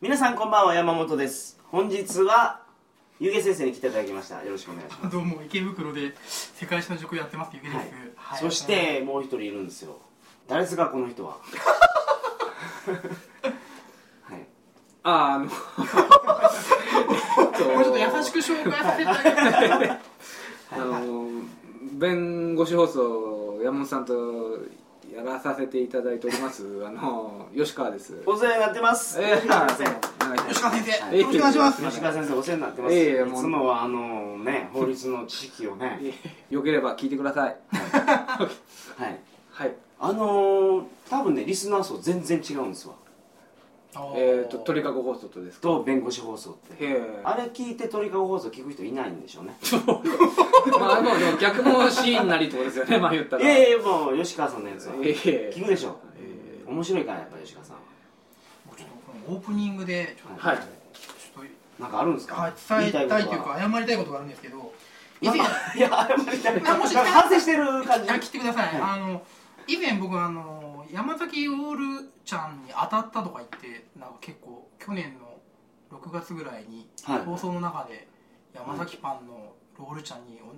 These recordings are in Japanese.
皆さんこんばんは山本です。本日はゆげ先生に来ていただきました。よろしくお願いします。どうも池袋で世界史の塾やってますゆげです、はい。はい。そしてもう一人いるんですよ。誰ですかこの人は？はい。あああの もうちょっと優しく紹介させてあげて。あの弁護士放送山本さんとやらさせていただいております。あの吉川です。お世話になってます。えー吉川先生。お願いします吉川先生、はいよろしくお願いします吉川先生お世話になってます、いえいえいつもはあのね 法律の知識をね。よければ聞いてください。はい。はい。あのー、多分ねリスナー層全然違うんですわえっ、と鳥かご放送とですか？と弁護士放送って。あれ聞いて鳥かご放送聞く人いないんでしょうね。まあでもでも逆もシーンなりってことですよね まあ言ったら。いやいやもう吉川さんのやつは。ええ聞くでしょえ面白いからやっぱ吉川さんは。ちょっとこのオープニングでちょっと,、はい。ちょっなんかあるんですか、伝えたいという言か謝りたいことがあるんですけどいや謝りたい。反省してる感じ。あ聞いてください、はい。あの以前僕あの山崎オールちゃんに当たったとか言ってなんか結構去年の6月ぐらいにはい。放送の中で山崎パンのロールちゃんにお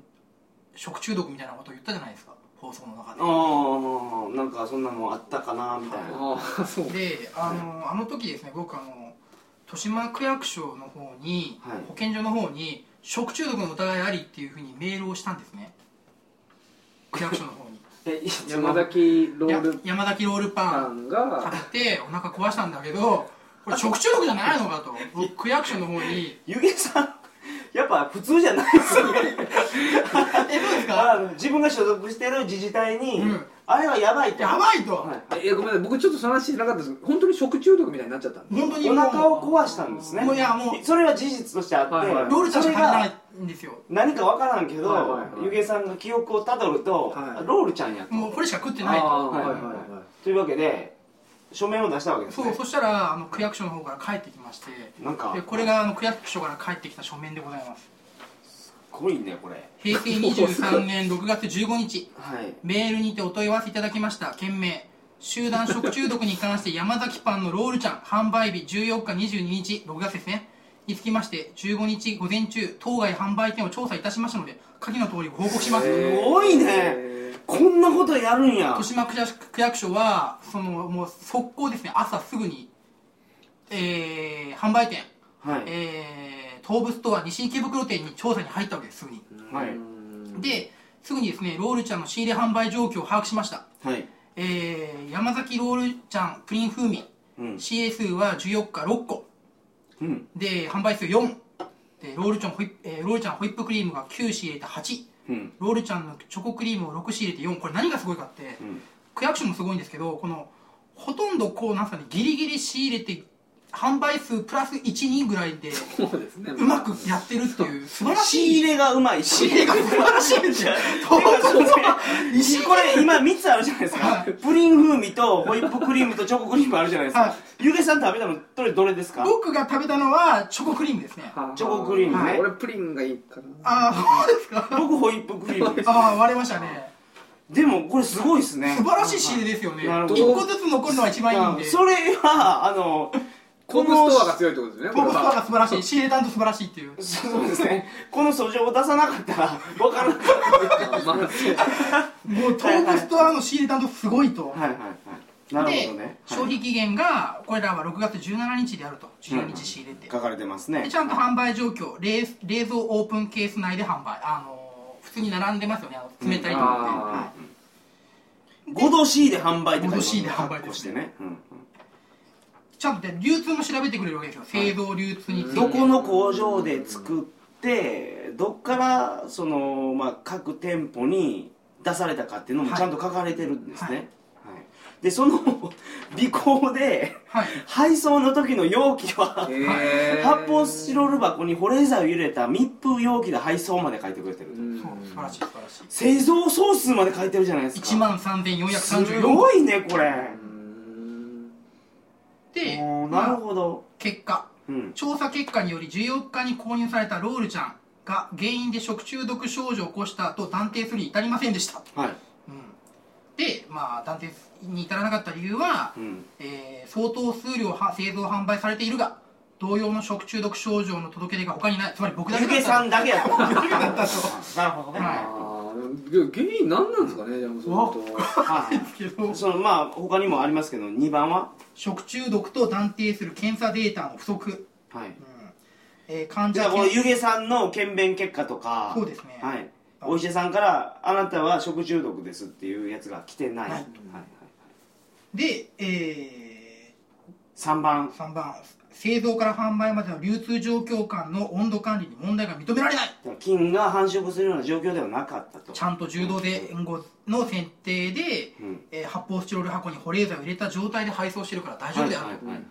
食中毒みたいなことを言ったじゃないですか。放送の中で。ああなんかそんなのあったかなみたいな。ああそう。であのあの時ですね僕あの豊島区役所の方に、はい。保健所の方に食中毒の疑いありっていうふうにメールをしたんですね。区役所の方山崎ローやル山崎ロールパパンンが。食べてお腹壊したんだけどこれ食中毒じゃないのかと。僕区役所の方に。ゆげさんやっぱ普通じゃないですよね。えどうですか？あの自分が所属してる自治体に、うん。あれはやばいと。やばいと、は。い。えごめんなさい。僕ちょっとその話知らなかったです。本当に食中毒みたいになっちゃったんで。す本当におもう腹を壊したんですね。もういやもう。それは事実としてあって、はいはい。ロールちゃんしかないんですよ。何かわからんけど、はいはいはい。ゆげさんが記憶をたどると、はいロールちゃんやと。もうこれしか食ってないと。はいはい。はい。というわけで書面を出したわけですね。そうそしたらあの区役所の方から帰ってきましてなんかでこれがあの区役所から帰ってきた書面でございます。すごいねこれ。平成23年6月15日。はい。メールにてお問い合わせいただきました。件名。集団食中毒に関して山崎パンのロールちゃん。販売日14日22日。6月ですね。につきまして15日午前中当該販売店を調査いたしましたので下記の通りご報告します、すごいね。えこんなことやるんや。豊島区役所はそのもう速攻ですね。朝すぐに、えー販売店、はい、えー東武ストア西池袋店に調査に入ったわけですすぐに。ーはい。うんですぐにですねロールちゃんの仕入れ販売状況を把握しました。はい。えー山崎ロールちゃんプリン風味。うん。CA 数は14日6個。うん。で販売数4でロールちゃんホイップ、えーロールちゃんホイップクリームが9仕入れて8うんロールちゃんのチョコクリームを6仕入れて4これ何がすごいかって、うん。区役所もすごいんですけどこのほとんどこうなんすかねギリギリ仕入れて販売数プラス12ぐらいでそうですね。うまくやってるっていう素晴らし仕い入れがうまい。仕入れが素晴らしい。んですよ これ今3つあるじゃないですか、はい。プリン風味とホイップクリームとチョコクリームあるじゃないですか、はい。ゆげさん食べたのどれどれですか？僕が食べたのはチョコクリームですね。はあ。チョコクリームね。はい。俺プリンがいいかな。ああそうですか。僕ホイップクリームです。ああ割れましたね。でもこれすごいですね。素晴らしい仕入れですよね。なるほど。1個ずつ残るのが一番いいんで。それはあのコムストアが強いってことですねポップストアが素晴らしい。仕入れ担当素晴らしいっていう。そうですね。この訴状を出さなかったら分からなかったもうトークストアの仕入れ担当すごいと、はいはいはい。なるほどでね消費期限がこれらは6月17日であると。14日仕入れて、書かれてますねでちゃんと販売状況冷冷蔵オープンケース内で販売あのー普通に並んでますよねあの冷たいと思って、あ5度 C で販売って書いてます5度 C で販売してね、うんちゃんとで流通も調べてくれるわけですよ。製造流通について、どこの工場で作ってどっからその、まあ、各店舗に出されたかっていうのもはい。ちゃんと書かれてるんですね、はい。はい。でその 尾行ではい。配送の時の容器は 発泡スチロール箱に保冷剤を入れた密封容器で配送まで書いてくれてる、うん。そう素晴らしい素晴らしい。製造総数まで書いてるじゃないですか。1万す3434個ごいねこれなるほど、結果。うん。調査結果により14日に購入されたロールちゃんが原因で食中毒症状を起こしたと断定するに至りませんでした、はい、うん、で、まあ、断定に至らなかった理由は、うん。えー相当数量は製造販売されているが同様の食中毒症状の届け出が他にない。つまり僕だけだった。さんだけやったと。なるほどね。はあー原因何なんですかねじゃあもうそのそのまあ他にもありますけど2番は？食中毒と断定する検査データの不足、はい。うん。えー患じゃあこのゆげさんの検便結果とか？そうですね。はい。お医者さんからあなたは食中毒ですっていうやつが来てない、ははい。い。で、え3番。ー、3番製造から販売までの流通状況間の温度管理に問題が認められない。菌が繁殖するような状況ではなかったと。ちゃんと柔道前後の選定で、うん。えー発泡スチロール箱に保冷剤を入れた状態で配送してるから大丈夫である、はいはいはいはい。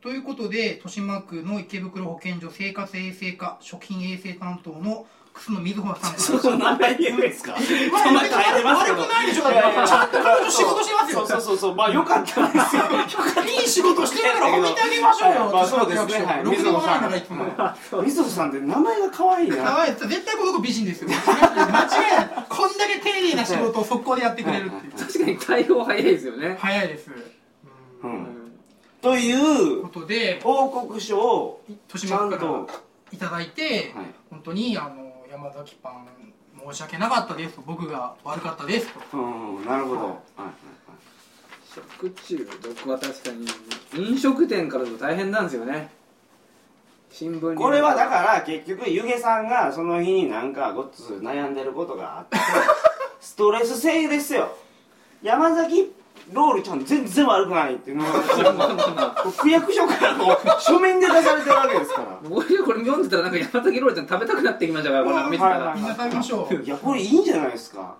ということで豊島区の池袋保健所生活衛生課食品衛生担当の楠野瑞穂さんか。らその名前言うんですか？まあ名前変えてますけど。悪くないでしょ。だちゃんと彼女仕事してますよ。そうそうそうまあよかったですよ。いい仕事してるから褒めてあげましょうよ。まあそうですね。はい。ろくでもないんいつも。みずほさんって名前が可愛いな。可愛い。絶対この子美人ですよ。間違いないこんだけ丁寧な仕事を速攻でやってくれるっていう。確かに対応早いですよね。早いです。うん。ということで報告書を豊ちゃんと。いただいて、はい。本当にあの山崎パン申し訳なかったですと僕が悪かったですと。うんなるほど。はい。食中毒は確かに飲食店からだと大変なんですよね。新聞に。これはだから結局ゆげさんがその日になんかごっつ悩んでることがあってストレス性ですよ。山崎ロールちゃん全然悪くないっていうのが区役所からも書面で出されてるわけですから。僕がこれ読んでたらなんか山崎ロールちゃん食べたくなってきましたからこれ見てたら、はいはい。みんな食べましょういやこれいいんじゃないですか、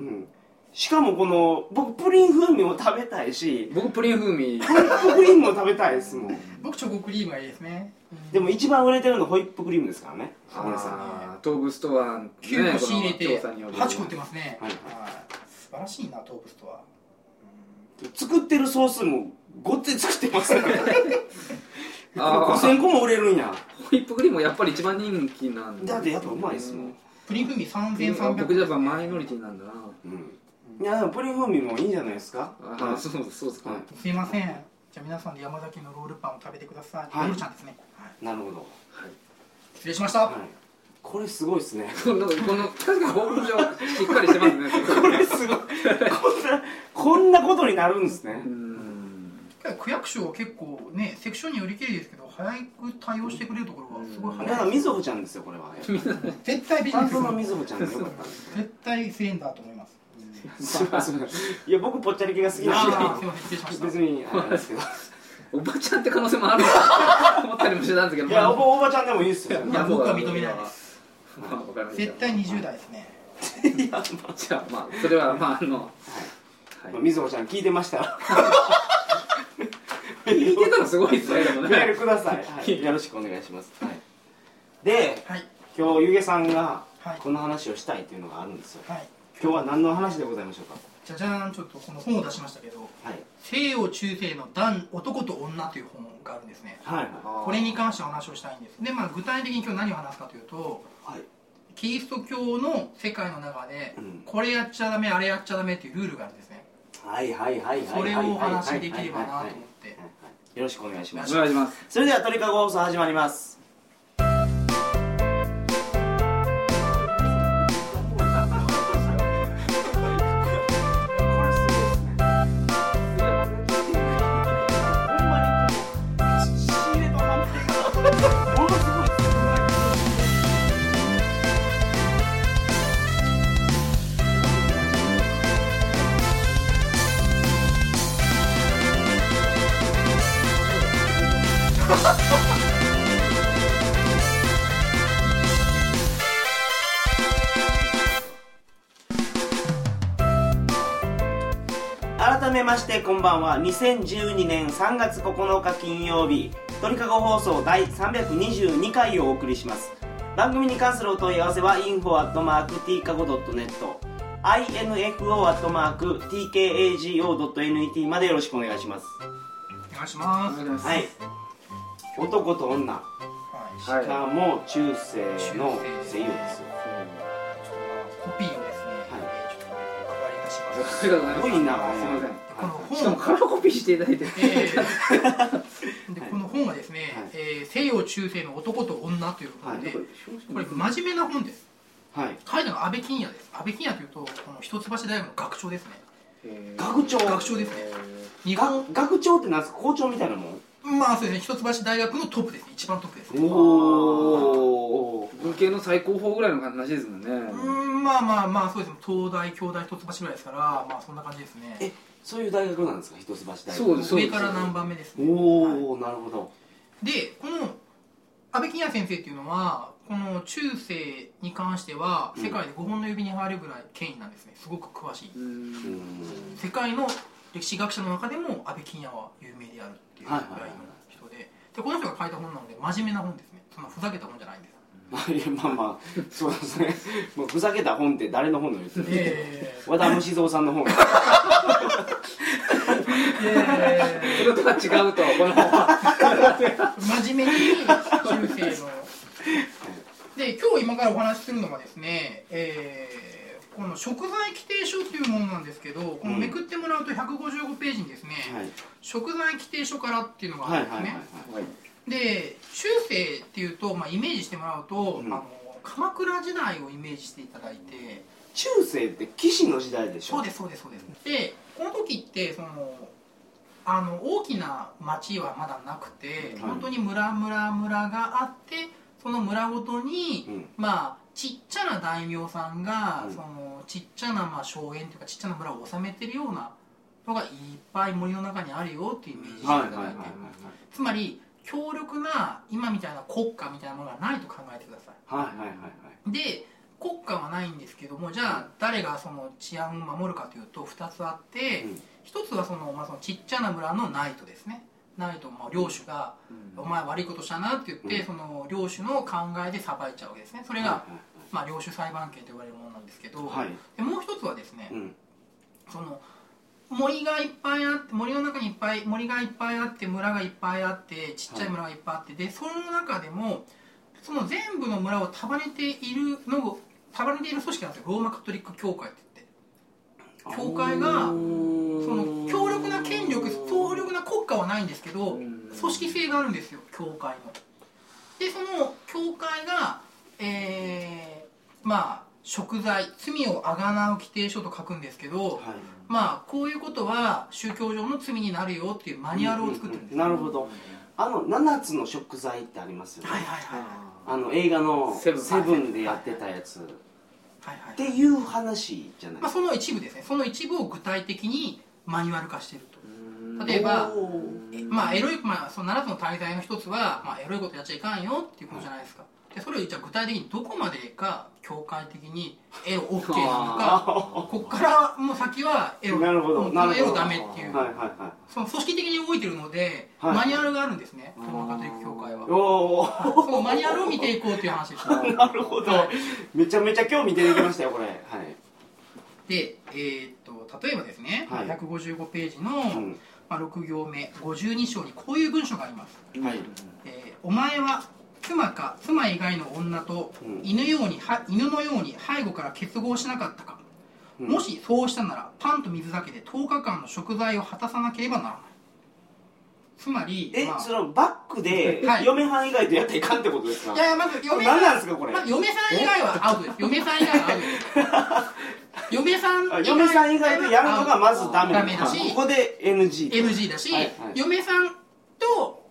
うん、しかもこの僕プリン風味も食べたいし僕プリン風味。ホイップクリームも食べたいですもん。僕チョコクリームがいいですね。でも一番売れてるのホイップクリームですからね皆さん。あー東武ストアね9個仕入れこての調査による。8個売ってますね。はいはい素晴らしいな東武ストア作ってるソースもごっつい作ってますから あー。5000個も売れるんや。ホイップクリームもやっぱり一番人気なんだ。ってやっぱうまいですもん、プリン風味3300僕じゃやっぱマイノリティなんだな。うん、いやでもプリン風味もいいんじゃないですか。あーそうそうですか、はい。すいません。じゃあ皆さんで山崎のロールパンを食べてください、はい。ロールちゃんですね、はい。なるほど、失礼しました、はい、これすごいですね。このこの確かに報告書しっかりしてますね。これすごい。こんなこんなことになるんですね。うん。区役所は結構ねセクションによりきりですけど早く対応してくれるところがすごいだから早いみずほちゃんですよこれは。絶対ビジネス。のみずほちゃんでよかったんです絶対スレンダーと思います。すいや僕ぽっちゃり系が好きあなんでた。別にあれですけど。おばちゃんって可能性もあると思ったりもしてたんですけど。いやおまばおばちゃんでもいいっすよ。いや僕は認めないです絶対20代ですね。じゃあまあそれはまああのはい。みずほちゃん聞いてました。ら聞いてたらすごいですねでもメールねください、はい、よろしくお願いします、はい、ではい。今日ゆげさんがはい。この話をしたいっていうのがあるんですよ。はい。今日は何の話でございましょうか？じゃじゃーんちょっとこの本を出しましたけどはい「西洋中世の男男と女」という本があるんですね。はい。これに関してお話をしたいんです。でまあ具体的に今日何を話すかというとはい。キリスト教の世界の中でうん。これやっちゃダメあれやっちゃダメっていうルールがあるんですね。はいはいはいはいそれをお話しできればなと思ってよろしくお願いしますお願いしますそれでは鳥かご放送始まります改めましてこんばんは。2012年3月9日金曜日鳥かご放送第322回をお送りします。番組に関するお問い合わせは info.tkago.net info.tkago.net までよろしくお願いします。お願いします。はい。男と女。はい。しかも中世の声優ですよ。コピーすありがとうございますすごいなすいません。このしかも本カラーコピーしていただいて。えーでこの本本がですね、はい。えー西洋中世の男と女ということで、これ真面目な本です。はい。書いたのは安倍金也です。安倍金也というとこの一橋大学の学長ですね。学長。学長ですね。日が本学長ってなんですか？校長みたいなもん？まあそうですね。一橋大学のトップですね。一番トップですね。おお文系の最高峰ぐらいの話ですもんね。うんまあまあまあそうですね。東大京大一橋ぐらいですからまあそんな感じですね。えそういう大学なんですか？一橋大学。そうです上から何番目ですね。おはい。おなるほど。でこの安倍金也先生っていうのはこの中世に関しては世界で5本の指に入るぐらい権威なんですね。すごく詳しい。世界の歴史学者の中でも安倍金也は有名であるっていうぐらいの人ででこの人が書いた本なので真面目な本ですね。そんなふざけた本じゃないんです。まあまあまあそうですね。もうふざけた本って誰の本の言ってるえ和田虫蔵さんの本。えそれとは違うとこの 真面目に中世の。で今日今からお話しするのがですね、えーこの食材規定書っていうものなんですけどこのめくってもらうと155ページにですね、はい。食材規定書からっていうのがはいあるんですね、で中世っていうと、まあ、イメージしてもらうと、うん。あの鎌倉時代をイメージしていただいて。中世って騎士の時代でしょ？そうですそうですそうです。でこの時ってそのあの大きな町はまだなくて、はい。本当に村村村があってその村ごとに、うん。まあちっちゃな大名さんが、うん。そのちっちゃなまあ荘園というかちっちゃな村を治めてるようなのがいっぱい森の中にあるよっていうイメージしていただいて、つまり強力な今みたいな国家みたいなものがないと考えてください。はいはいはいはい。で国家はないんですけどもじゃあ誰がその治安を守るかというと2つあって、うん。1つはその,、まあ、そのちっちゃな村のナイトですねナイト、まあ、領主が「お前悪いことしたな」って言って、うん。その領主の考えで裁いちゃうわけですね。それが、はまあ、領主裁判権と言われるものなんですけど、でもう一つはですね、うん。その森がいっぱいあって森の中にいっぱい森がいっぱいあって村がいっぱいあってちっちゃい村がいっぱいあって、でその中でもその全部の村を束ねているのを束ねている組織なんですよ。ローマカトリック教会って言って。教会がはないんですけどうん。組織性があるんですよ教会の。でその教会がえーまあ食材罪をあがなう規定書と書くんですけど、はい。まあこういうことは宗教上の罪になるよっていうマニュアルを作ってるんです、なるほど。あの7つの食材ってありますよね。はいはいはいはい。あの映画のセブン。でやってたやつ。っはいはい。ていう話じゃないまあ、その一部ですね。その一部を具体的にマニュアル化している例えばまあエロい、まあ、その7つの大罪の一つは、まあ、エロいことやっちゃいかんよっていうことじゃないですか。でそれをじゃあ具体的にどこまでが教会的にエロ OK なのか こっからもう先はエロなるほどなるエロダメっていう。はいはいはい。その組織的に動いてるので、はい。マニュアルがあるんですね。ローマカトリック教会は。おお そのマニュアルを見ていこうという話です なるほど。めちゃめちゃ興味出てきましたよこれ。はい。で、えーっと例えばですね、はい。155ページの、うんまあ、6行目52章にこういう文章があります、はい。えーお前は妻か妻以外の女とうん。犬ようには犬のように背後から結合しなかったか、うん。もしそうしたならパンと水だけで10日間の食材を果たさなければならないつまりえ、まあそのバックで はい。嫁はん以外とやっていかんってことですか？いやいやまず嫁何さんなんですかこれ？まず嫁さん以外はアウトです嫁さん以外はアウト嫁さんあ嫁さん以外とやるのがまずダメダメだしここで NG と。NG だし、はいはい。嫁さんと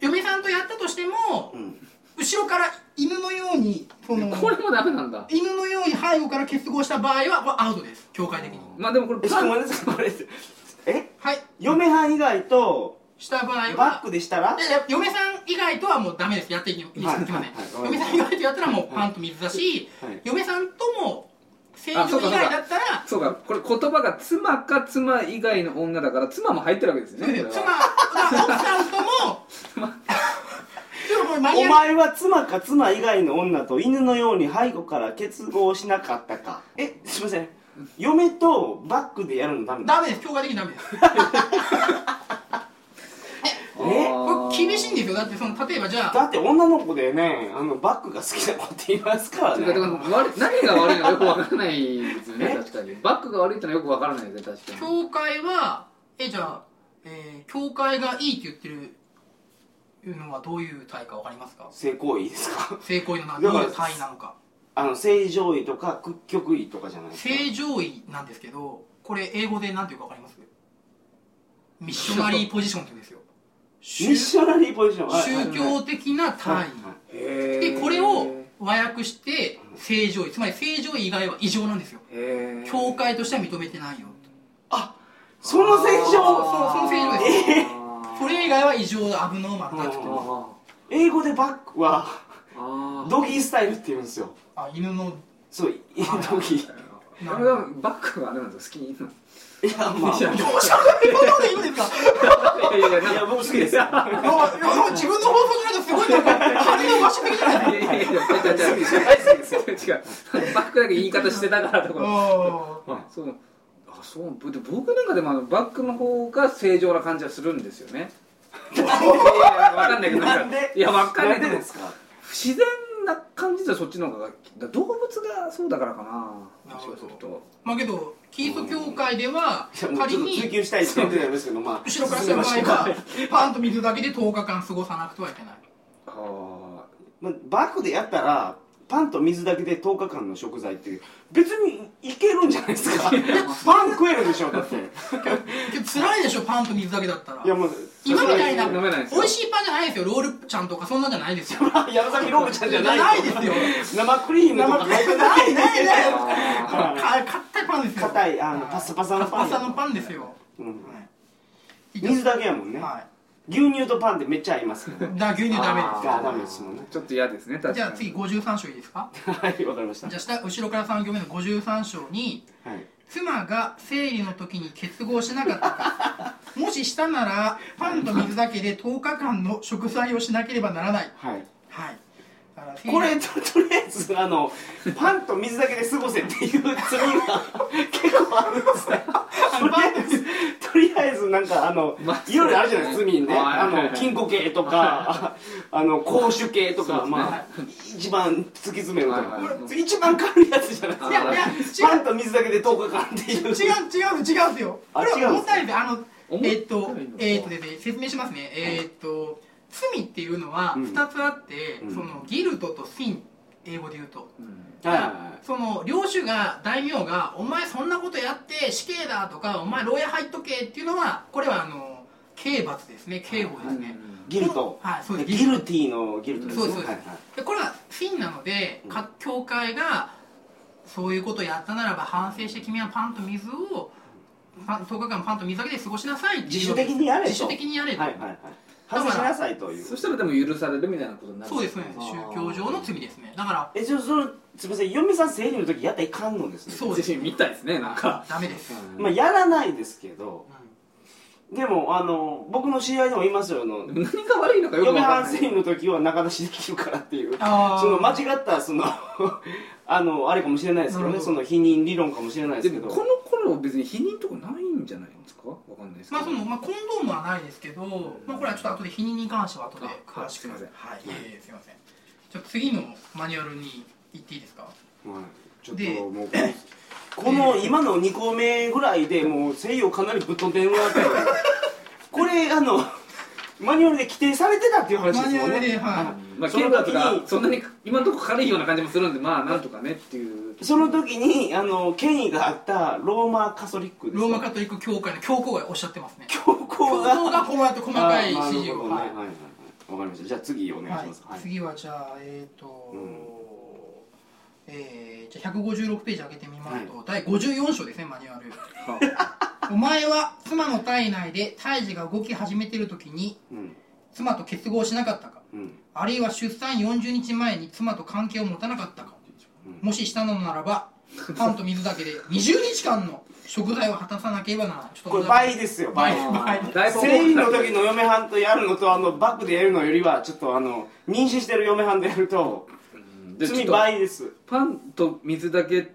嫁さんとやったとしても、うん。後ろから犬のようにそのこれもダメなんだ。犬のように背後から結合した場合はもうアウトです。教会的に。まあでもこれえちょっとごめんなさい。これえはい。嫁はん以外とした場合はバックでしたら？嫁さん以外とはもうダメです。やっていきません、はいはいはい。嫁さん以外とやったらもうパンと水だし、はい。嫁さんとも正常以外だったらそうかこれ言葉が妻か妻以外の女だから妻も入ってるわけですよね。妻は奥さんとも お前は妻か妻以外の女と犬のように背後から結合しなかったか。えすいません。嫁とバックでやるのダメダメです。教会的にダメです 厳しいんですよ。だってその例えばじゃあだって女の子でねあのバックが好きな子って言いますからね。てかてか悪い何が悪いのかよくわからないですよね。え？確かに。バックが悪いってのはよくわからないですね確かに。教会はえじゃあ、えー教会がいいって言ってるいうのはどういう単位かわかりますか？性行為ですか？性行為のなだからどういう単位なのか。あの正常位とか屈曲位とかじゃないですか。正常位なんですけどこれ英語で何ていうかわかります？ミッショナリーポジションって言うんですよミッショナリーポジション。はい。宗教的な単位、はい。へでこれを和訳して正常位。つまり正常位以外は異常なんですよ。教会としては認めてないよ。その正そう常その正常です。それ以外は異常アブノーマルだって英語でバックはドギースタイルって言うんですよ。あ犬の。そうい。ドギー。バックがあれなんですか好きにいやまあいやいやどうしゃべることでいいんですか？いやいやいや僕好きですいや自分の放送じゃないとすごいなんか羽が増しすぎじゃないいやいやいや違う違う違う大好きですよ違うバックだけ言い方してたからとかそうあそうで僕なんかでもあのバックの方が正常な感じはするんですよねいやわかんないけどなんでいやわかんないけどなんでですか自然な感じではそっちの方がだ動物がそうだからかななるほどまあけどキリスト教会では仮ょっと追に求したいって言ってたんですけどまあ後ろからした場合はパンと水だけで10日間過ごさなくてはいけない。あ。まあバックでやったらパンと水だけで10日間の食材って別にいけるんじゃないですか。パン食えるでしょだって。辛いでしょパンと水だけだったら。いやもう今みたいな美味しいパンじゃないですよ。ロールちゃんとかそんなんじゃないですよ。山崎ロールちゃんじゃないないですよ。生クリームとかないないないない。硬いパンですよ。硬いあのパッサパサのパンパサのパンですよ、うん。はい。水だけやもんね。は牛乳とパンってめっちゃ合いますけどいだ牛乳ダメです。あーダメですもんね。ちょっと嫌ですね確かに。じゃあ次53章いいですか？はいわかりました。じゃあ下後ろから3行目の53章にはい。妻が生理の時に結合しなかったか。もししたならパンと水だけで10日間の食材をしなければならない。はい。はい。だからこれととりあえずあのパンと水だけで過ごせっていう罪が結構あるんですね。あえずとりあえずなんかあのまあいろいろあるじゃないですか罪ねはいあの金庫系とか あの公主系とかね。まあ一番突き詰めるとはいはいこれ一番軽いやつじゃない。ですかいやいやパンと水だけで10日間っていう。違う違う違うんですよこれあ違うんです重たいですあのえーっとえーっとですね説明しますね。えーっと罪っていうのはうん。2つあって、うん。そのギルトとシン。英語で言うと。うんはいその領主が大名が「お前そんなことやって死刑だ」とか「お前牢屋入っとけ」っていうのはこれはあの刑罰ですね。刑法ですね、ギルト。はいそうです。ギルティのギルトですそうですそうです。ねはいはい。でこれはフィンなので、か教会がそういうことをやったならば反省して君はパンと水をパン10日間パンと水だけで過ごしなさい自主的にやれと。自主的にやれと、はいはいはい反省しなさいという。そしたらでも許されるみたいなことになる。そうですね。宗教上の罪ですね。だから。えじゃあそのすみません嫁さん生理の時やったらいかんのですね。そうですみたいですねなんか。ダメです、うんまあやらないですけど。でもあの僕の知り合いでもいますよあの何が悪いのかよくわ嫁かんない。はん生理の時は中出しできるからっていう。その間違ったその あのあれかもしれないですけどね。その否認理論かもしれないでけど。この頃別に否認とかないんじゃないんですか？わかんないですまあその、まあ、コンドームはないですけど、まあ、これはちょっと後で否認に関しては後であ詳しくすいません。はい、すいません。じゃあ次のマニュアルに行っていいですか？はい。ちょっでともうこの今の2個目ぐらいでもう誠意をかなりぶっ飛んでるわけで これあのマニュアルで規定されてたっていう話ですよね。マニュアルではい。まあその時にそんなに今のところ軽いような感じもするんでまあなんとかねっていう。その時にあの権威があったローマカソリックですローマカトリック教会の教皇がおっしゃってますね。教教皇が。皇がこうやって細かい指示を。はいはいはいはいわかりましたじゃあ次お願いしますはい、次はじゃあえっ、と、うんえー、じゃあ156ページ開けてみますと、第54章ですねマニュアルはお前は妻の体内で胎児が動き始めてる時にうん。妻と結合しなかったか。うん。あるいは出産40日前に妻と関係を持たなかったか。うん。もししたのならばパンと水だけで20日間の食材を果たさなければな。らないちょっとこれ倍ですよ倍。倍倍。だいぶ生理の時の嫁はんとやるのとあのバックでやるのよりはちょっとあの妊娠してる嫁はんでやると罪倍です。パンと水だけ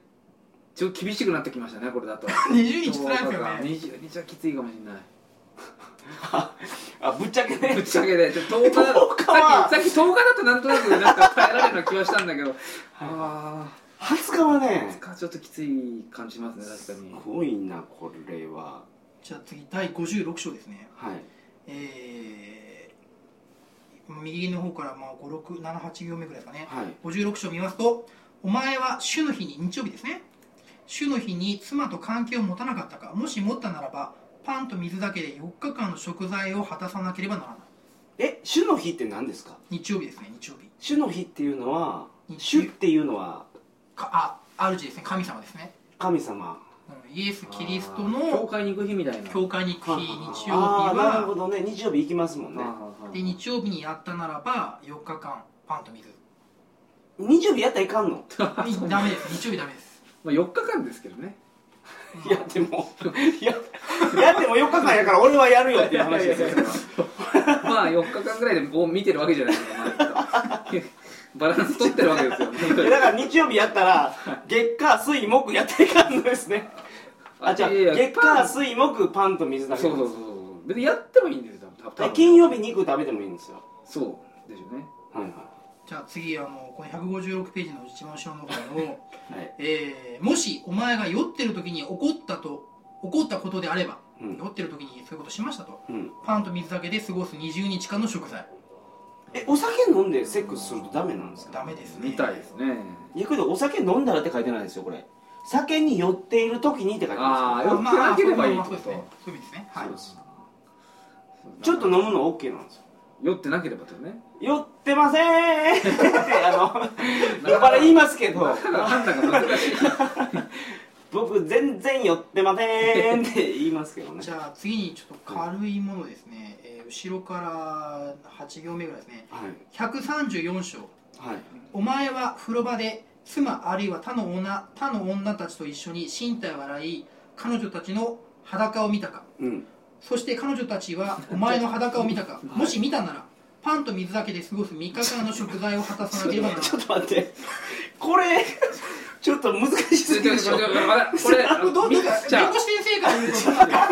ちょっと厳しくなってきましたねこれだと。20日つらいですよね。20日はきついかもしれない。あぶっちゃけね。ぶっちゃけで。ちょっと10日だ10日は。さっきさっき10日だとなんとなくなんか耐えられるような気はしたんだけど。あ20日はあね20日ちょっときつい感じしますね確かすにごいなこれは。じゃあ次第56章ですね。はい。えー、右の方からまあ5678行目ぐらいですかね、はい。56章見ますとお前は主の日に日曜日ですね主の日に妻と関係を持たなかったかもし持ったならばパンと水だけで4日間の食材を果たさなければならない。え主の日って何ですか？日曜日ですね日曜日。主の日っていうのは主っていうのはかあ主ですね神様ですね、神様。うんイエス・キリスト教の会に行く日みたいな。教会に行く日日曜日ああなるほはどね。日曜日行きますもんね。で日曜日にやったならば4日間パンと水。日曜日やったらいかんの？ダメです。日曜日ダメですまあ4日間ですけどね。いやでもいややっても4日間やから俺はやるよっていう話ですよまあ4日間ぐらいでこう見てるわけじゃないですか、まあ、バランス取ってるわけですよだから日曜日やったら月火水木やったらいかんのですね。あじゃあ月火水木パンと水だけそうそうそうそう。別にやってもいいんですよ金曜日肉食べてもいいんですよ。そうですよね。はいはじゃあ次あのこの156ページの一番後ろの方の、い はい。えーもしお前が酔ってる時に怒ったと怒ったことであれば、うん。酔ってる時にそういうことしましたとうん。パンと水だけで過ごす20日間の食材。えお酒飲んでセックスするとダメなんですか？ダメですね。みたいですね。逆にお酒飲んだらって書いてないですよこれ。酒に酔っている時にって書いてますよ。あー酔ってなければいいってことそうですね。そういう意味ですね。はい。ちょっと飲むの OK なんですよ酔ってなければってことね。酔ってませーん。っ てあの酔っ払い言いますけど。判断が難しい。僕全然酔ってませんって言いますけどね。じゃあ次にちょっと軽いものですね、えー後ろから8行目ぐらいですね。はい。134章。はい。お前は風呂場で妻あるいは他の女他の女たちと一緒に身体を洗い彼女たちの裸を見たか。うんそして彼女たちはお前の裸を見たか。もし見たならパンと水だけで過ごす3日間の食材を果たさなければならない ちょっと待って。これちょっと難しすぎるでしょこれ どうみどうか弁護士先生から言うとなんか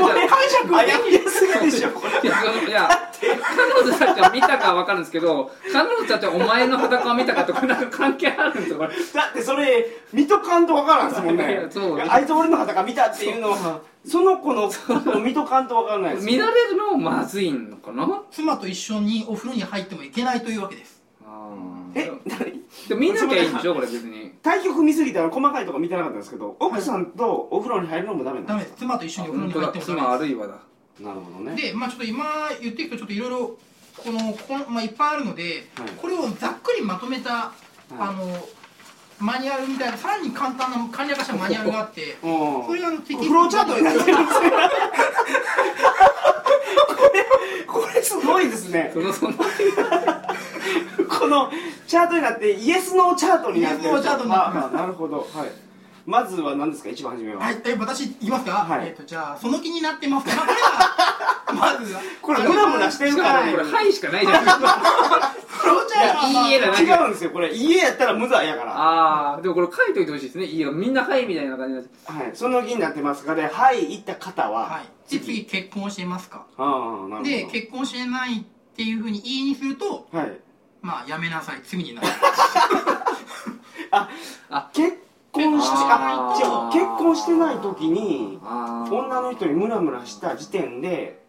これ解釈あやりやすいでしょこれいや彼女たちは見たかは分かるんですけど彼女たちはお前の裸を見たかとかなんか関係あるんですよこれだってそれ見とかんとわからんですもんねそうあいつ俺の裸見たっていうのはその子の見とかんとわからないです。見られるのもまずいのかな？妻と一緒にお風呂に入ってもいけないというわけです。えでも見なきゃいいんでしょこれ別に。対局見すぎたら細かいとこ見てなかったんですけど奥さんとお風呂に入るのもダメなんでダメです。妻と一緒にお風呂に入ってもダメです。妻あるいはだ。すなるほどね。で、まあ、ちょっと今言っていくとちょっといろいろこのこの、まあ、いっぱいあるので、はい。これをざっくりまとめた、あのマニュアルみたいなさらに簡単な簡略化したマニュアルがあってうん。それがあのテキストフローチャートになってるんですよこれすごいですね。このチャートになってイエスノーチャートになってる。イエスノーチャートになってます。ああなるほど。はい。まずは何ですか？一番初めは、はい、え私言いますか、はい。えっ、とじゃあその気になってますか、まあ、これはまずはこれムラムラしてるからね。これ「はい」しかないじゃないですかフローチャートはまあいい絵だな。違うんですよこれ。家やったら無罪やから。ああでもこれ書いといてほしいですね。いいよ。みんな「はい」みたいな感じになってはい。その気になってますかではい行った方は、はい、で次結婚していますか。ああなるほど。で結婚してないっていうふうに言いにするとはい。まあやめなさい。罪になる。結婚してあ違う結婚してない時に女の人にムラムラした時点で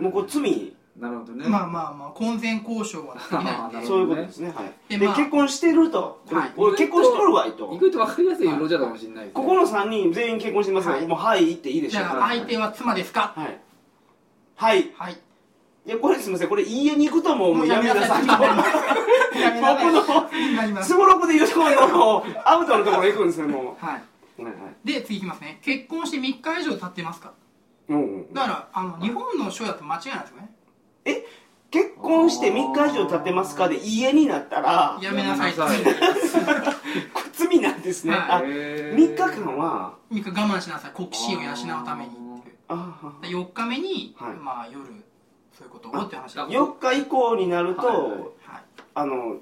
もうこう罪。なるほどねまあまあまあ婚前交渉は そういうことですね。はい。でまあで結婚してるとはい。俺結婚しとるわいと。意外と分かりやすい色じゃかもしれないここの3人全員結婚してますから、はい。もうはい言っていいでしょう。じゃあ相手は妻ですか？はい。はい。はい。いやこれすみません。これ家に行くともうもうやめなさい。もうやめなさい。やめなさいもうこの罪になりますすごろくで言うところのアウトのところ行くんですよもはい、うはいはい。で次いきますね。結婚して3日以上経ってますか？だからあの日本の書だと間違いないですよね。え結婚して3日以上経ってますかで家になったらやめなさい。やめなさいこれ罪なんですね、はい。あへー3日間は？3日我慢しなさい。国士を養うためにっていう。あで4日目に、はい。まあ夜そういうことをって話ですあ4日以降になると、はい。はい。はいあの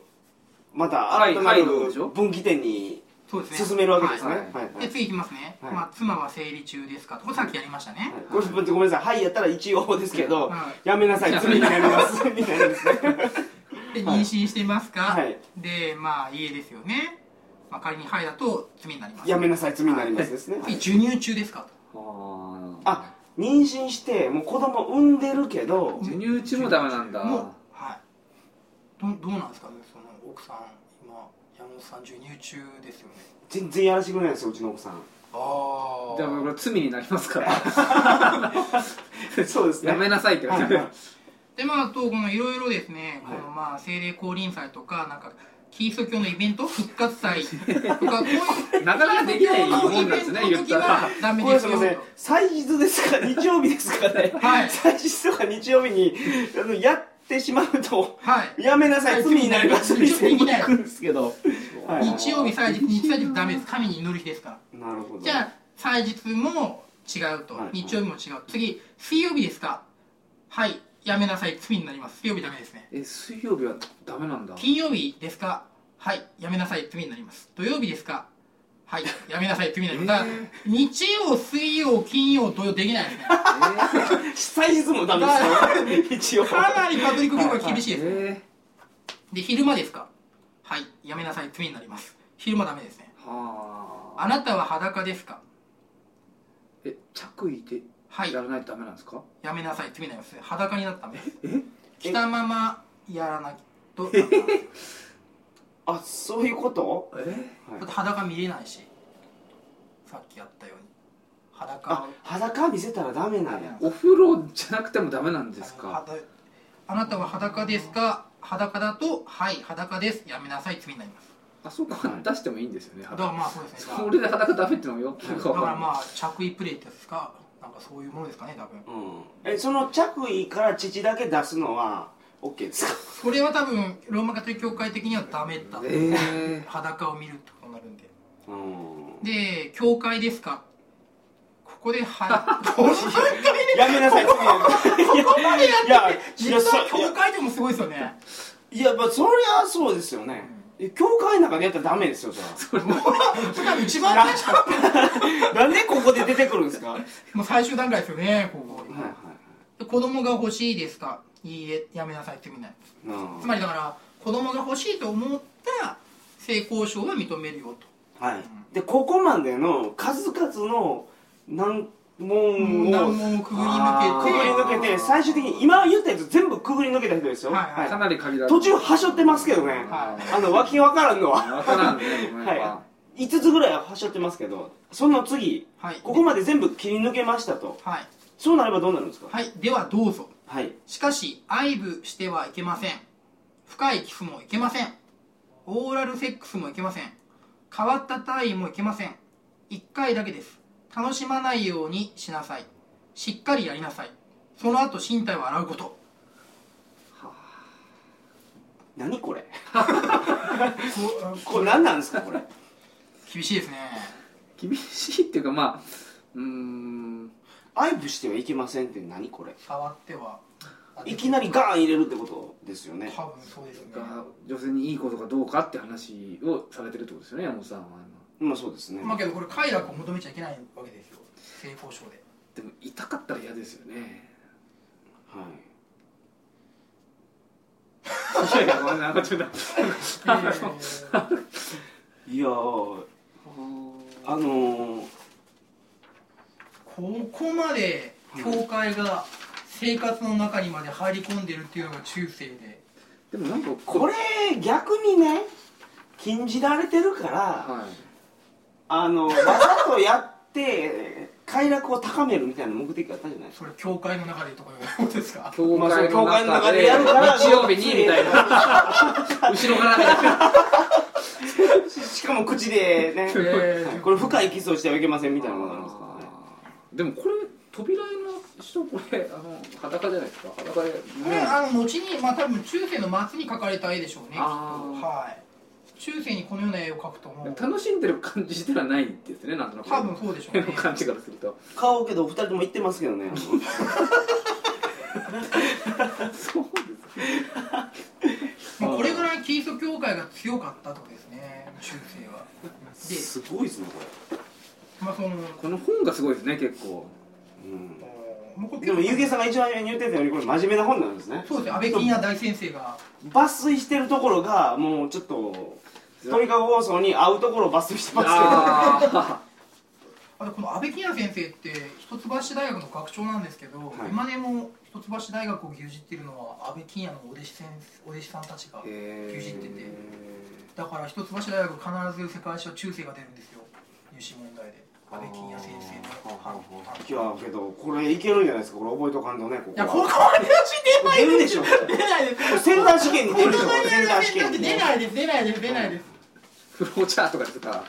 またはい新たなるはいでしょ分岐点にそうですね。進めるわけですね、ははいいはい。で次いきますね、はい。まあ、妻は生理中ですかと。これさっきやりましたね、ごめんなさい。はいやったら一応ですけど、はやめなさい。罪になります。みたい。なですねで妊娠していますか、はい。でまあ家ですよね、まあ、仮に「はい」だと罪になります。やめなさい。罪になります。ですね、はい。次授乳中ですか？とああ妊娠してもう子供産んでるけど。ー授乳中もダメなんだ。もう、はい、どどうなんですか？ねその奥さん今山本さん授乳中ですよね。全然やらせてくれないんですようちの奥さん。あじゃあこれ罪になりますから。そうですやめなさいって言われて。はいはい。でまああとこのいろいろですね、はい。このまあ精霊降臨祭とかなんかキリスト教のイベント復活祭とかこういうなかなかできないもんなんですねキリスト教のイベントの時はダメこれですよ祭日ですか日曜日ですかね、はい。祭日とか日曜日にあのやってしまうとはい。やめなさい。罪になります。罪になりますに来るんですけど、はい。日曜日祭日日祭日ダメです。神に祈る日ですから。なるほど。じゃあ祭日も違うと、はい。日曜日も違う次水曜日ですか？はい。やめなさい。罪になります。水曜日ダメですね。え水曜日はダメなんだ。金曜日ですか？はい。やめなさい。罪になります。土曜日ですか？はいやめなさい罪になりだから日曜水曜金曜土曜できないですね。祭日もダメですよかなりカトリック教会厳しいです、えで昼間ですか？はいやめなさい罪になります。昼間ダメですね。ー、はあ。あなたは裸ですか？え着衣ではい。やらないとダメなんですか？やめなさい罪になります。裸になったらダメです。え着たままやらないと あそういうこと？え？だって裸見れないし。さっきやったように。裸。あ裸見せたらダメなんや。お風呂じゃなくてもダメなんですか？はだあなたは裸ですか？裸だとはい裸です。やめなさい罪になります。あそうか。出してもいいんですよねだからまあそうですね。それで裸ダメってのもよくからかん。ないまあ着衣プレイってやつですか？なんかそういうものですかね多分。うん。えその着衣から乳だけ出すのは OK ですか？それは多分ローマカトリック教会的にはダメだ。え裸を見るってことになるんで。うん。で教会ですか？ここでは いやめなさい罪なんだいやいやい実は教会でもすごいですよね。いやまあそりゃそうですよね。え教会の中でやったらダメですよそれはそれは。一番最初なんでここで出てくるんですか？は いもう最終段階ですよねここ。はい。で子供が欲しいですか？いいえやめなさいってみんなうん。つまりだから子供が欲しいと思った性交渉は認めるよと。はい。でここまでの数々の難問を難問をくぐり抜けて。くぐり抜けて最終的に今言ったやつ全部くぐり抜けた人ですよ、はいはい。かなり限られ途中はしょってますけどね、はあのわけわからんのは。わからんねは5つぐらいははしょってますけどその次はい。ここまで全部切り抜けましたと。はい。そうなればどうなるんですか？はい。ではどうぞはい。しかし愛撫してはいけません。深いキスもいけません。オーラルセックスもいけません。変わった体位もいけません。1回だけです。楽しまないようにしなさい。しっかりやりなさい。その後身体を洗うこと。何これ？こ これ何なんですかこれ？厳しいですね。厳しいっていうかまあうーん愛撫してはいけませんって何これ？触っては。いきなりガーン入れるってことですよね。多分そうですね。が女性にいいことかどうかって話をされてるってことですよね山本さんはまあそうですね。まあけどこれ快楽を求めちゃいけないわけですよ性交渉で。でも痛かったら嫌ですよね。はい。いやいやごめんなんかちょっと。いやー。あのー、ここまで教会が生活の中にまで入り込んでるっていうのが中世で。でもなんかこれ逆にね禁じられてるからはい。あのわざとやって快楽を高めるみたいな目的があったんじゃないですか。それ教会の中でとかいうことですか？教まあそれ会教会の中でやるから日曜日にみたいな。後ろからみたいなしかも口でね、えー。はい。これ深いキスをしてはいけませんみたいなことなんですか？でもこれ扉絵の人これあの裸じゃないですか？裸で、ね。これあの後にまあ多分中世の末に描かれた絵でしょうね。きっとあー。はい。中世にこのような絵を描くともう。楽しんでる感じではないですねなんとなく。多分そうでしょうね。絵の感じからすると。顔けどお二人とも言ってますけどね。そうまあ、これぐらいキリスト教会が強かったとですね中世は。すごいですねこまあそのこの本がすごいですね結構。うん、でもゆうげさんが一番に言ってたようにこれ真面目な本なんですね。そうですね安倍金也大先生が。抜粋してるところがもうちょっと鳥かご放送に合うところを抜粋してますあ あとこの安倍金也先生って一橋大学の学長なんですけど、はい。今でも一橋大学を牛耳っているのは安倍金也のお弟子先お弟子さんたちがへ牛耳ってて。だから一橋大学必ず世界史は中世が出るんですよ。入試問題で安倍金也先生のはははいやけどこれいけるんじゃないです。かこれ覚えとかんとねここいや、はここまで出ない出るでしょ出ないです。センター試験に出るでしょ試験に出ないです、出ないです、出ないです。フローチャートがです。か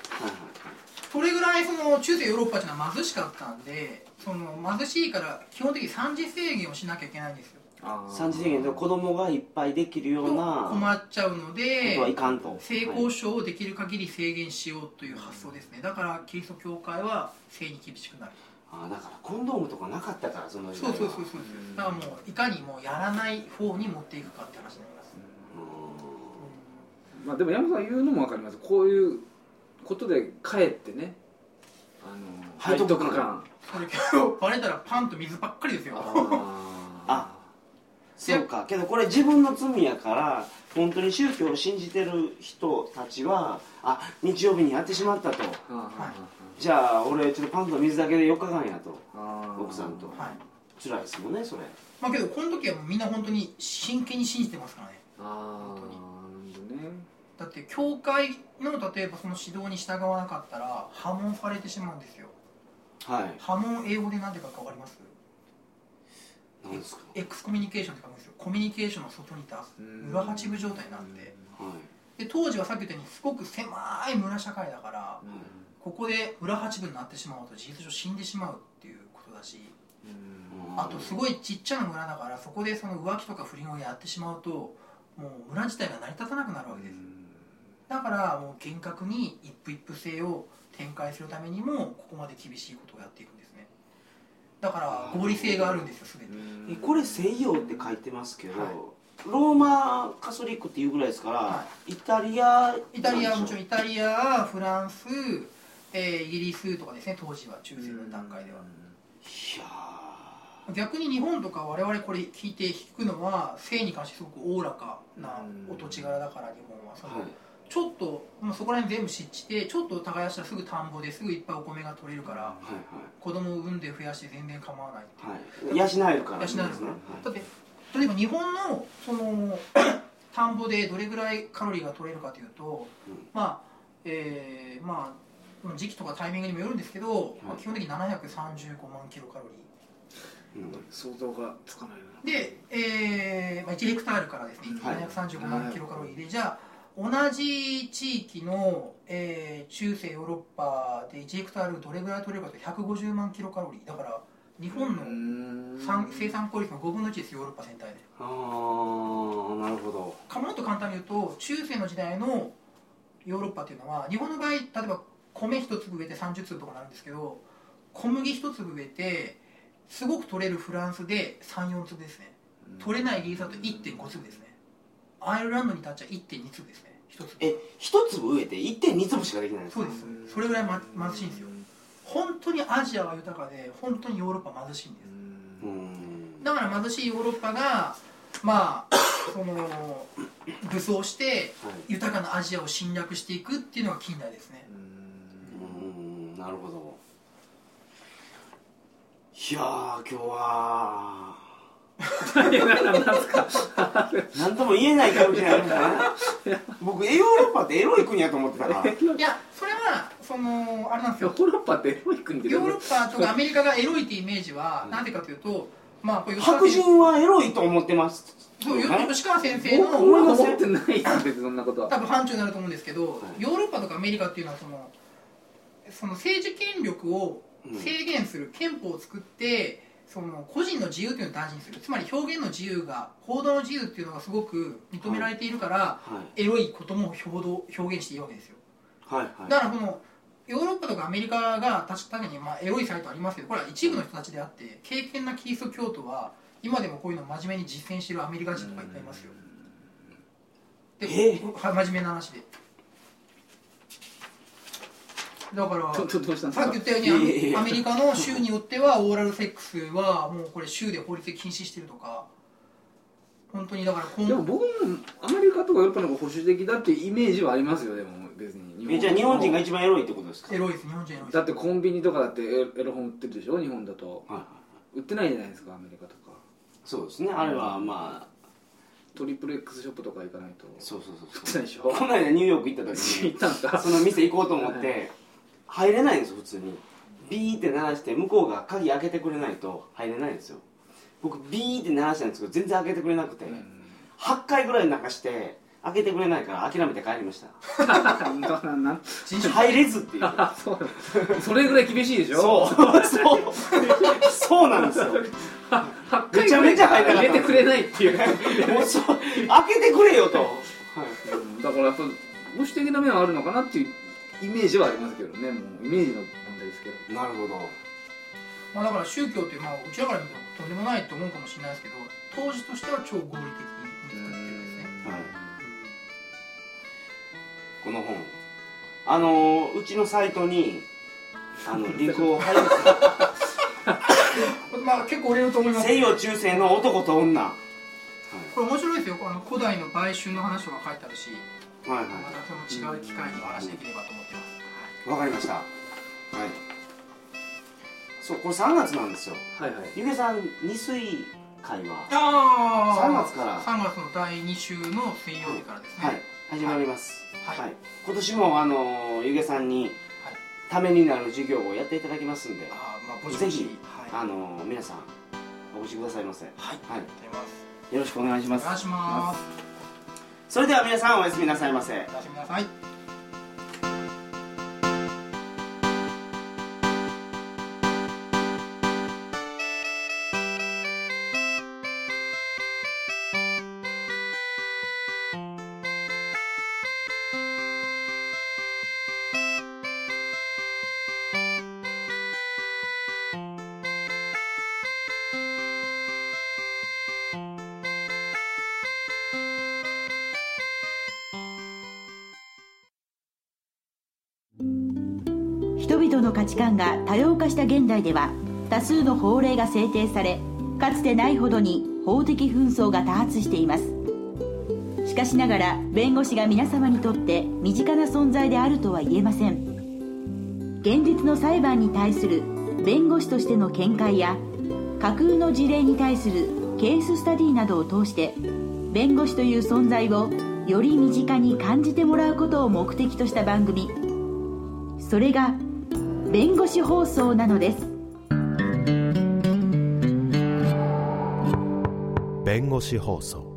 それぐらいその中世ヨーロッパっていうのは貧しかったんで、その貧しいから基本的に産時制限をしなきゃいけないんです。よ。あー。三次制限で子供がいっぱいできるような困っちゃうのこでとはいかんと。性交渉をできる限り制限しようという発想ですね。だからキリスト教会は性に厳しくなる。あだからコンドームとかなかったからその時代は。そうそうそうそうだからもういかにもうやらない方に持っていくかって話になります。まあでも山本さん言うのも分かります。こういうことでかえってねあの背徳感。感。それ今日バレたらパンと水ばっかりですよ。あそうか。けどこれ自分の罪やから本当に宗教を信じてる人たちはあ日曜日にやってしまったと。じゃあ俺ちょっとパンと水だけで4日間やと。奥さんと。はい。辛いですもんねそれ。まあけどこの時はみんな本当に真剣に信じてますからね。ああ本当に。なるほどね。だって教会の例えばその指導に従わなかったら破門されてしまうんですよ。はい。破門英語で何て書くか分かります？エクスコミュニケーションって書くんですよ。コミュニケーションの外に出すうん裏八分状態になって。はい。で当時はさっき言ったようにすごく狭い村社会だからここで裏八分になってしまうと事実上死んでしまうっていうことだしうん。あとすごいちっちゃな村だからそこでその浮気とか不倫をやってしまうともう村自体が成り立たなくなるわけです。だからもう厳格に一夫一夫制を展開するためにもここまで厳しいことをやっていくんですねだから合理性があるんですよ全てえこれ西洋って書いてますけど、はい。ローマカソリックっていうぐらいですから、はイタリアイタリアはもちろんんイタリアフランス、えーイギリスとかですね当時は中世の段階では。いや逆に日本とか我々これ聞いて弾くのは性に関してすごくおおらかなお土地柄だから日本は。その、ーはいちょっと、まあ、そこら辺全部湿地でちょっと耕したらすぐ田んぼですぐいっぱいお米が取れるからはい子供を産んで増やして全然構わないっていう。はい。はい養えるから養えるね、だって例えば日本のその 田んぼでどれぐらいカロリーが取れるかというと、うん。まあえーまあ時期とかタイミングにもよるんですけど、まあ、基本的に735万キロカロリー。うん。想像がつかないな。で、えーまあ、1ヘクタールからですね、はい。735万キロカロリーで、じゃあ同じ地域の、えー中世ヨーロッパで1ヘクタールどれぐらい取れるかというと150万キロカロリー。だから日本の産生産効率の5分の1ですヨーロッパ全体で。ああなるほど。かもっと簡単に言うと中世の時代のヨーロッパっていうのは日本の場合例えば米一粒植えて30粒とかなるんですけど小麦一粒植えてすごく取れるフランスで34粒ですね。取れないイギリスだと1.5粒ですねアイルランドに立っちゃ1.2粒ですね。一粒。え一粒植えて1.2粒しかできないんですか？そうです。それぐらい、ま、貧しいんですよ。本当にアジアは豊かで本当にヨーロッパ貧しいんです。うん。だから貧しいヨーロッパがまあその武装してはい。豊かなアジアを侵略していくっていうのが近代ですね。うん。なるほど。いやー今日は何とも言えない気持ちになるんだね。僕ヨーロッパってエロい国やと思ってたから。いやそれはそのあれなんですよ。ヨーロッパってエロい国でヨーロッパとかアメリカがエロいってイメージはなんでかというとまあこれ白先人はエロいと思ってます。そう吉川先生僕の思ってないです別にそんなことは。多分範疇になると思うんですけど、はい。ヨーロッパとかアメリカっていうのはそのその政治権力をうん。制限する憲法を作ってその個人の自由っていうのを大事にする。つまり表現の自由が報道の自由っていうのがすごく認められているから、はい。エロいことも表動表現していいわけですよ。はいはい。だからこのヨーロッパとかアメリカが確かにまあエロいサイトありますけどこれは一部の人たちであって敬虔なキリスト教徒は今でもこういうのを真面目に実践しているアメリカ人とかいっぱいいますよ。で、えは真面目な話でだからさっき言ったようにアメリカの州によってはオーラルセックスはもうこれ州で法律で禁止してるとか。本当にだから今でも僕もアメリカとかヨーロッパの方が保守的だっていうイメージはありますよでも別に。えじゃあ日本人が一番エロいってことですか？エロいです日本人エロいです。だってコンビニとかだってエロ本売ってるでしょ日本だと。は売ってないじゃないですかアメリカとか。そうですね。あれはまあ。トリプル X ショップとか行かないと。そうそうそうそう。でしょ？この間ニューヨーク行った時 行にったんですか？その店行こうと思っはて入れないんですよ普通に。ビーって鳴らして向こうが鍵開けてくれないと入れないんですよ。僕ビーって鳴らしたんですけど全然開けてくれなくて、8回ぐらいなんかして開けてくれないから諦めて帰りました。入れずっていう。あそれぐらい厳しいでしょ？そう。そう。そうなんですよ。8めちゃめちゃ入らなかった。入れてくれないっていう。もうそう。開けてくれよと、はい。うん。だからやっぱ保守的な面はあるのかなっていうイメージはありますけどね。もうイメージの問題ですけど。なるほど。まあ、だから宗教って、まあ、うちらから見るととんでもないと思うかもしれないですけど当時としては超合理的に作ってるんですね。はい。この本。あのーうちのサイトにあの リンクを貼ります。まあ結構売れると思います。西洋中世の男と女。はこれ面白いですよ。あの古代の売春の話とか書いてあるしいはいまたその違う機会にお話できればと思ってます、わかりましたはい。そうこれ3月なんですよ。はいはい。ゆげさん二水会は。ああ3月から。3月の第2週の水曜日からですね。はい。始まります。はい。はい。今年もあのーゆげさんにためになる授業をやっていただきますんで。あーまあぼちぼちぜひはい。あのー皆さんお越しくださいませ。はい。はい。よろしくお願いします。お願いしますそれでは皆さんおやすみなさいませ。おやすみなさい。々の価値観が多様化した現代では多数の法令が制定されかつてないほどに法的紛争が多発しています。しかしながら弁護士が皆様にとって身近な存在であるとは言えません。現実の裁判に対する弁護士としての見解や架空の事例に対するケーススタディなどを通して弁護士という存在をより身近に感じてもらうことを目的とした番組。それが弁護士放送なのです。弁護士放送。